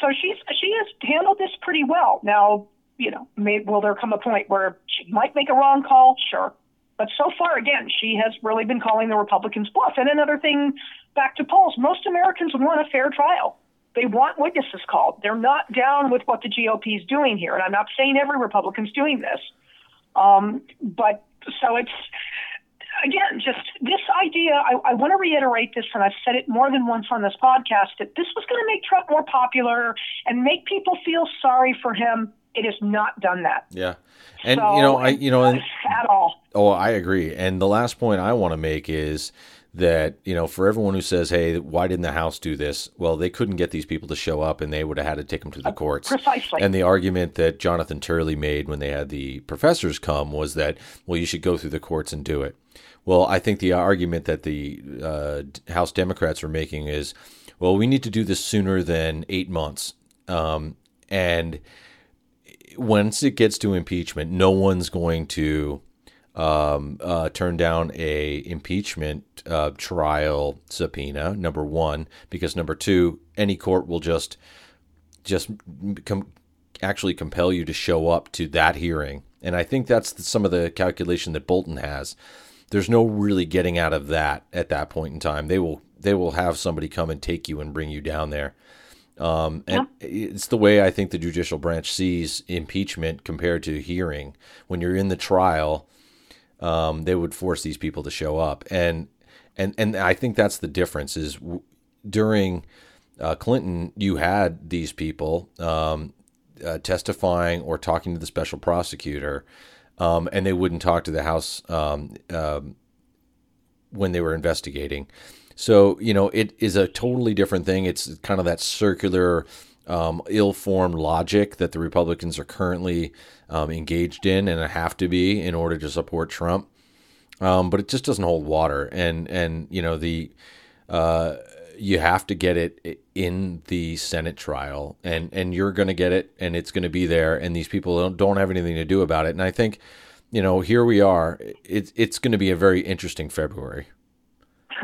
so she's she has handled this pretty well. Now, you know, may, will there come a point where she might make a wrong call? Sure. But so far, again, she has really been calling the Republicans bluff. And another thing, back to polls, most Americans want a fair trial. They want witnesses called. They're not down with what the GOP is doing here. And I'm not saying every Republican's doing this. Um, but so it's again, just this idea, I, I want to reiterate this, and I've said it more than once on this podcast, that this was going to make Trump more popular and make people feel sorry for him. It has not done that. Yeah. And, so, you know, I, you know, and, at all. Oh, I agree. And the last point I want to make is that you know for everyone who says hey why didn't the house do this well they couldn't get these people to show up and they would have had to take them to the courts precisely and the argument that jonathan turley made when they had the professors come was that well you should go through the courts and do it well i think the argument that the uh, house democrats are making is well we need to do this sooner than eight months um, and once it gets to impeachment no one's going to um, uh, turn down a impeachment uh, trial subpoena. Number one, because number two, any court will just just com- actually compel you to show up to that hearing, and I think that's some of the calculation that Bolton has. There's no really getting out of that at that point in time. They will they will have somebody come and take you and bring you down there. Um, and it's the way I think the judicial branch sees impeachment compared to hearing. When you're in the trial, um, they would force these people to show up, and and and I think that's the difference. Is w- during uh, Clinton, you had these people um, uh, testifying or talking to the special prosecutor, um, and they wouldn't talk to the House um, um, when they were investigating. So, you know, it is a totally different thing. It's kind of that circular, um, ill formed logic that the Republicans are currently um, engaged in and have to be in order to support Trump. Um, but it just doesn't hold water. And, and you know, the. Uh, you have to get it in the Senate trial, and and you're going to get it, and it's going to be there, and these people don't, don't have anything to do about it. And I think, you know, here we are. It's it's going to be a very interesting February.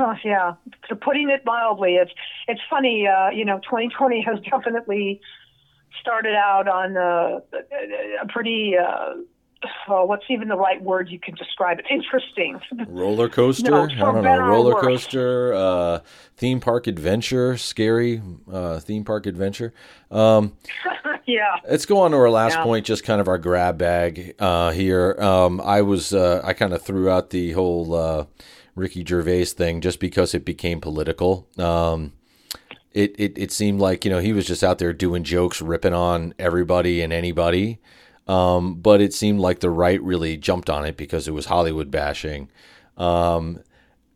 Oh, yeah, so putting it mildly, it's it's funny. Uh, you know, 2020 has definitely started out on a, a pretty. Uh, well, what's even the right word you can describe it? Interesting. Roller coaster? no, I don't know. Roller coaster, uh, theme park adventure, scary uh, theme park adventure. Um, yeah. Let's go on to our last yeah. point, just kind of our grab bag uh, here. Um, I was, uh, I kind of threw out the whole uh, Ricky Gervais thing just because it became political. Um, it, it, it seemed like, you know, he was just out there doing jokes, ripping on everybody and anybody. Um, but it seemed like the right really jumped on it because it was Hollywood bashing. Um,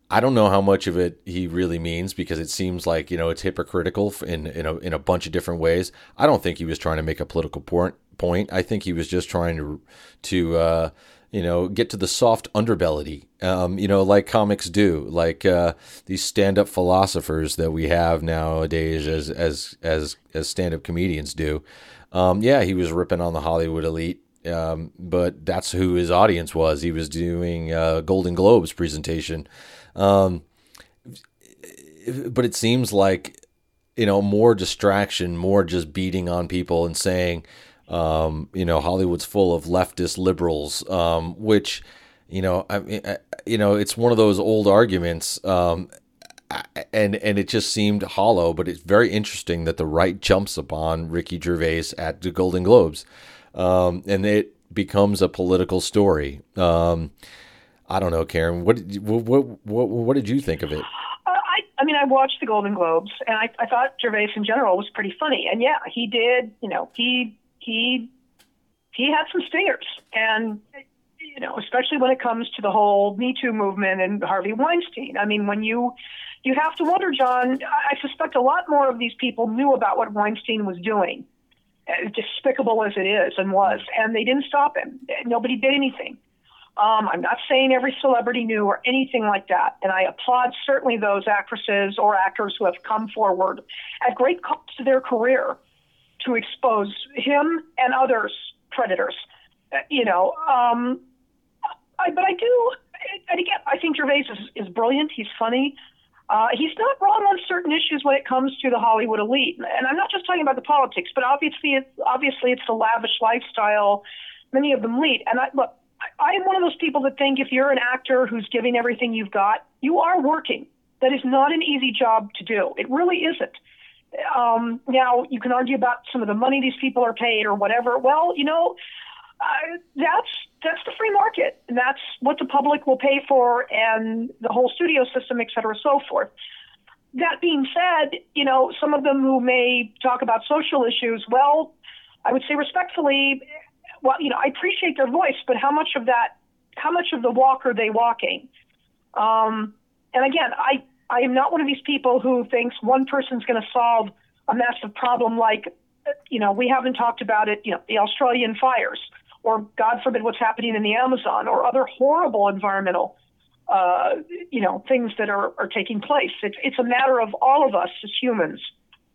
I don't know how much of it he really means because it seems like you know it's hypocritical in in a in a bunch of different ways. I don't think he was trying to make a political point. Point. I think he was just trying to to uh, you know, get to the soft underbelly, um, you know, like comics do, like uh, these stand-up philosophers that we have nowadays as as as as stand-up comedians do. Um, yeah, he was ripping on the Hollywood elite, um, but that's who his audience was. He was doing a Golden Globes presentation, um, but it seems like you know more distraction, more just beating on people and saying um, you know, Hollywood's full of leftist liberals, um, which, you know, I mean, you know, it's one of those old arguments, um, and and it just seemed hollow. But it's very interesting that the right jumps upon Ricky Gervais at the Golden Globes, um, and it becomes a political story. Um, I don't know, Karen. What what what what did you think of it? Uh, I, I mean, I watched the Golden Globes, and I, I thought Gervais in general was pretty funny. And yeah, he did. You know, he he he had some stingers, and you know, especially when it comes to the whole Me Too movement and Harvey Weinstein. I mean, when you you have to wonder, John. I suspect a lot more of these people knew about what Weinstein was doing, as despicable as it is and was, and they didn't stop him. Nobody did anything. Um, I'm not saying every celebrity knew or anything like that, and I applaud certainly those actresses or actors who have come forward at great cost to their career to expose him and others predators. Uh, you know, um, I, but I do, and again, I think Gervais is, is brilliant. He's funny. Uh, he's not wrong on certain issues when it comes to the Hollywood elite, and I'm not just talking about the politics, but obviously, it's, obviously, it's the lavish lifestyle many of them lead. And I, look, I am one of those people that think if you're an actor who's giving everything you've got, you are working. That is not an easy job to do. It really isn't. Um, now, you can argue about some of the money these people are paid or whatever. Well, you know, uh, that's that's the free market, and that's what the public will pay for, and the whole studio system, et cetera, so forth. That being said, you know, some of them who may talk about social issues, well, I would say respectfully, well, you know, I appreciate their voice, but how much of that, how much of the walk are they walking? Um, and again, I I am not one of these people who thinks one person's going to solve a massive problem like, you know, we haven't talked about it, you know, the Australian fires, or God forbid what's happening in the Amazon, or other horrible environmental, uh, you know, things that are, are taking place. It's, it's a matter of all of us as humans,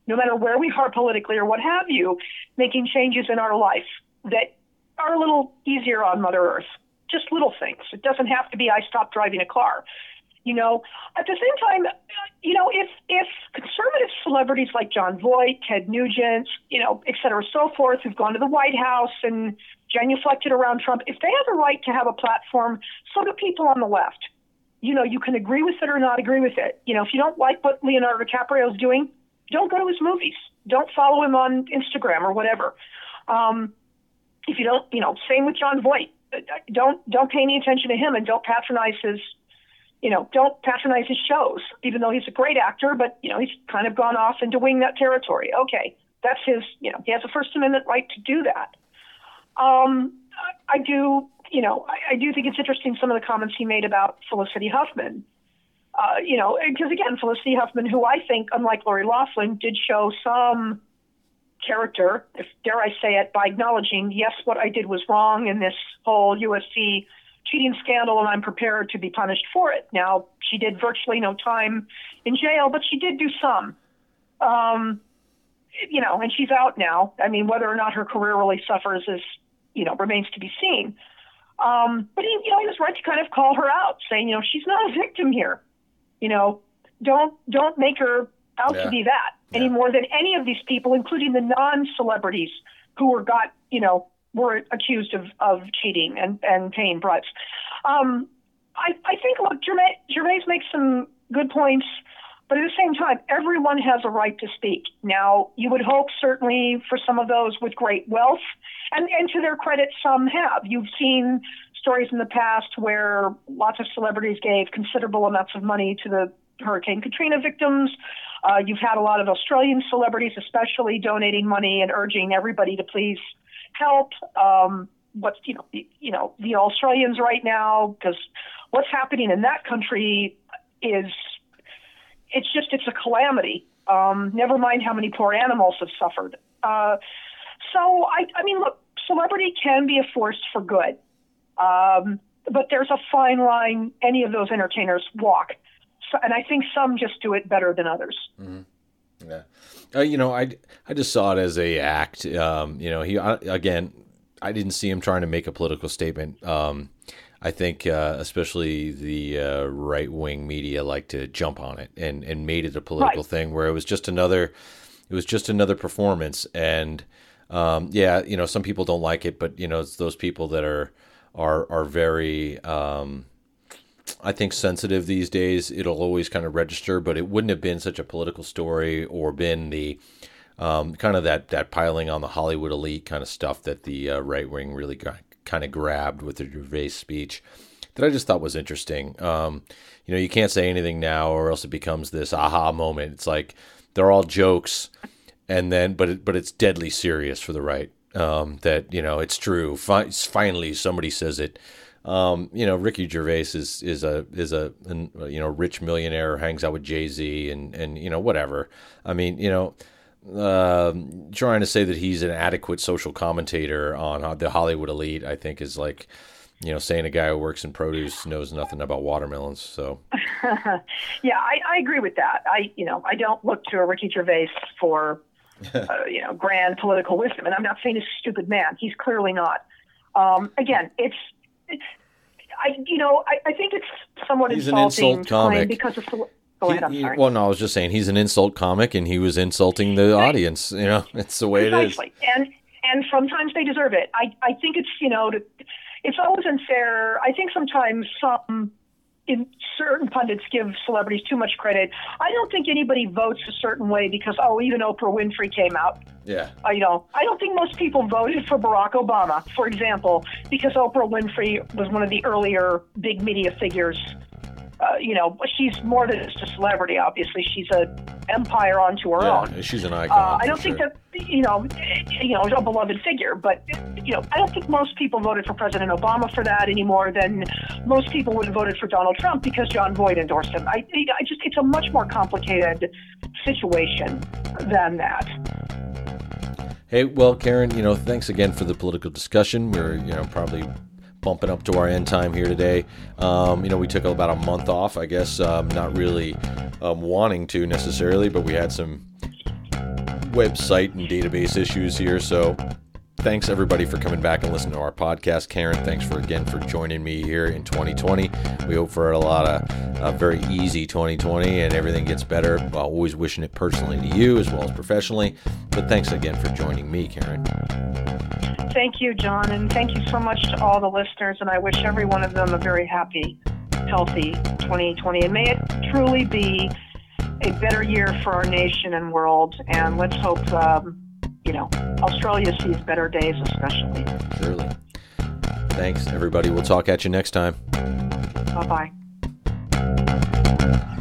no matter where we are politically or what have you, making changes in our life that are a little easier on Mother Earth. Just little things. It doesn't have to be I stopped driving a car. You know, at the same time, you know, if if conservative celebrities like Jon Voight, Ted Nugent, you know, et cetera, so forth, who've gone to the White House and genuflected around Trump, if they have a right to have a platform, so do people on the left. You know, you can agree with it or not agree with it. You know, if you don't like what Leonardo DiCaprio is doing, don't go to his movies. Don't follow him on Instagram or whatever. Um, if you don't, you know, same with Jon Voight. Don't don't pay any attention to him and don't patronize his, you know, don't patronize his shows. Even though he's a great actor, but you know he's kind of gone off into wing that territory. Okay, that's his. You know, he has a First Amendment right to do that. Um, I do, you know, I, I do think it's interesting some of the comments he made about Felicity Huffman. Uh, you know, because again, Felicity Huffman, who I think, unlike Lori Loughlin, did show some character, if dare I say it, by acknowledging, yes, what I did was wrong in this whole USC cheating scandal, and I'm prepared to be punished for it. Now, she did virtually no time in jail, but she did do some. Um, you know, and she's out now. I mean, whether or not her career really suffers is, you know, remains to be seen. Um, but he, you know, he was right to kind of call her out, saying, you know, she's not a victim here. You know, don't don't make her out yeah. to be that yeah. any more than any of these people, including the non-celebrities who were got, you know, were accused of, of cheating and, and paying bribes. Um, I, I think, look, Gervais, Gervais makes some good points, but at the same time, everyone has a right to speak. Now, you would hope, certainly, for some of those with great wealth, and, and to their credit, some have. You've seen stories in the past where lots of celebrities gave considerable amounts of money to the Hurricane Katrina victims. Uh, you've had a lot of Australian celebrities, especially, donating money and urging everybody to please help. Um, what's you know you know the Australians right now because what's happening in that country is it's just it's a calamity. Um, never mind how many poor animals have suffered. Uh, so I, I mean, look, celebrity can be a force for good, um, but there's a fine line any of those entertainers walk and I think some just do it better than others. Mm-hmm. Yeah, uh, you know, I I just saw it as a act. Um, you know, he uh, again, I didn't see him trying to make a political statement. Um, I think uh, especially the uh, right wing media like to jump on it and and made it a political right. thing where it was just another it was just another performance and um, yeah, you know, some people don't like it, but you know, it's those people that are are are very um, I think sensitive these days. It'll always kind of register, but it wouldn't have been such a political story or been the um, kind of that that piling on the Hollywood elite kind of stuff that the uh, right wing really got, kind of grabbed with the Gervais speech. That I just thought was interesting. Um, you know, you can't say anything now, or else it becomes this aha moment. It's like they're all jokes, and then but it, but it's deadly serious for the right. Um, that you know it's true. Fi- finally, somebody says it um, you know, Ricky Gervais is is a is a an, you know rich millionaire, hangs out with Jay Z, and and you know whatever. I mean, you know, uh, trying to say that he's an adequate social commentator on the Hollywood elite, I think, is like you know, saying a guy who works in produce knows nothing about watermelons. So, yeah, I, I agree with that. I, you know, I don't look to a Ricky Gervais for, uh, you know, grand political wisdom, and I'm not saying he's a stupid man. He's clearly not. Um, again, it's I, you know, I, I think it's somewhat he's insulting an insult comic because of. Go he, ahead, sorry. well, no, I was just saying he's an insult comic, and he was insulting the right. audience. You know, it's the way Precisely. it is. And and sometimes they deserve it. I I think it's you know, to, it's always unfair. I think sometimes some in certain pundits give celebrities too much credit. I don't think anybody votes a certain way because oh, even Oprah Winfrey came out. Yeah. Uh, you know, I don't think most people voted for Barack Obama, for example, because Oprah Winfrey was one of the earlier big media figures uh, you know, she's more than just a celebrity. Obviously, she's an empire onto her yeah, own. She's an icon. Uh, I don't think sure. that you know, you know, a beloved figure. But you know, I don't think most people voted for President Obama for that any more than most people would have voted for Donald Trump because Jon Voight endorsed him. I, I just, it's a much more complicated situation than that. Hey, well, Karen, you know, thanks again for the political discussion. We're, you know, probably bumping up to our end time here today. Um, you know, we took about a month off, I guess, um, not really um, wanting to necessarily, but we had some website and database issues here. So thanks everybody for coming back and listening to our podcast. Karen, thanks for again for joining me here in 2020. We hope for a lot of a very easy 2020 and everything gets better. While always wishing it personally to you as well as professionally. But thanks again for joining me, Karen. Thank you, John, and thank you so much to all the listeners. And I wish every one of them a very happy, healthy 2020. And may it truly be a better year for our nation and world. And let's hope, um, you know, Australia sees better days, especially. Surely. Thanks, everybody. We'll talk at you next time. Bye bye.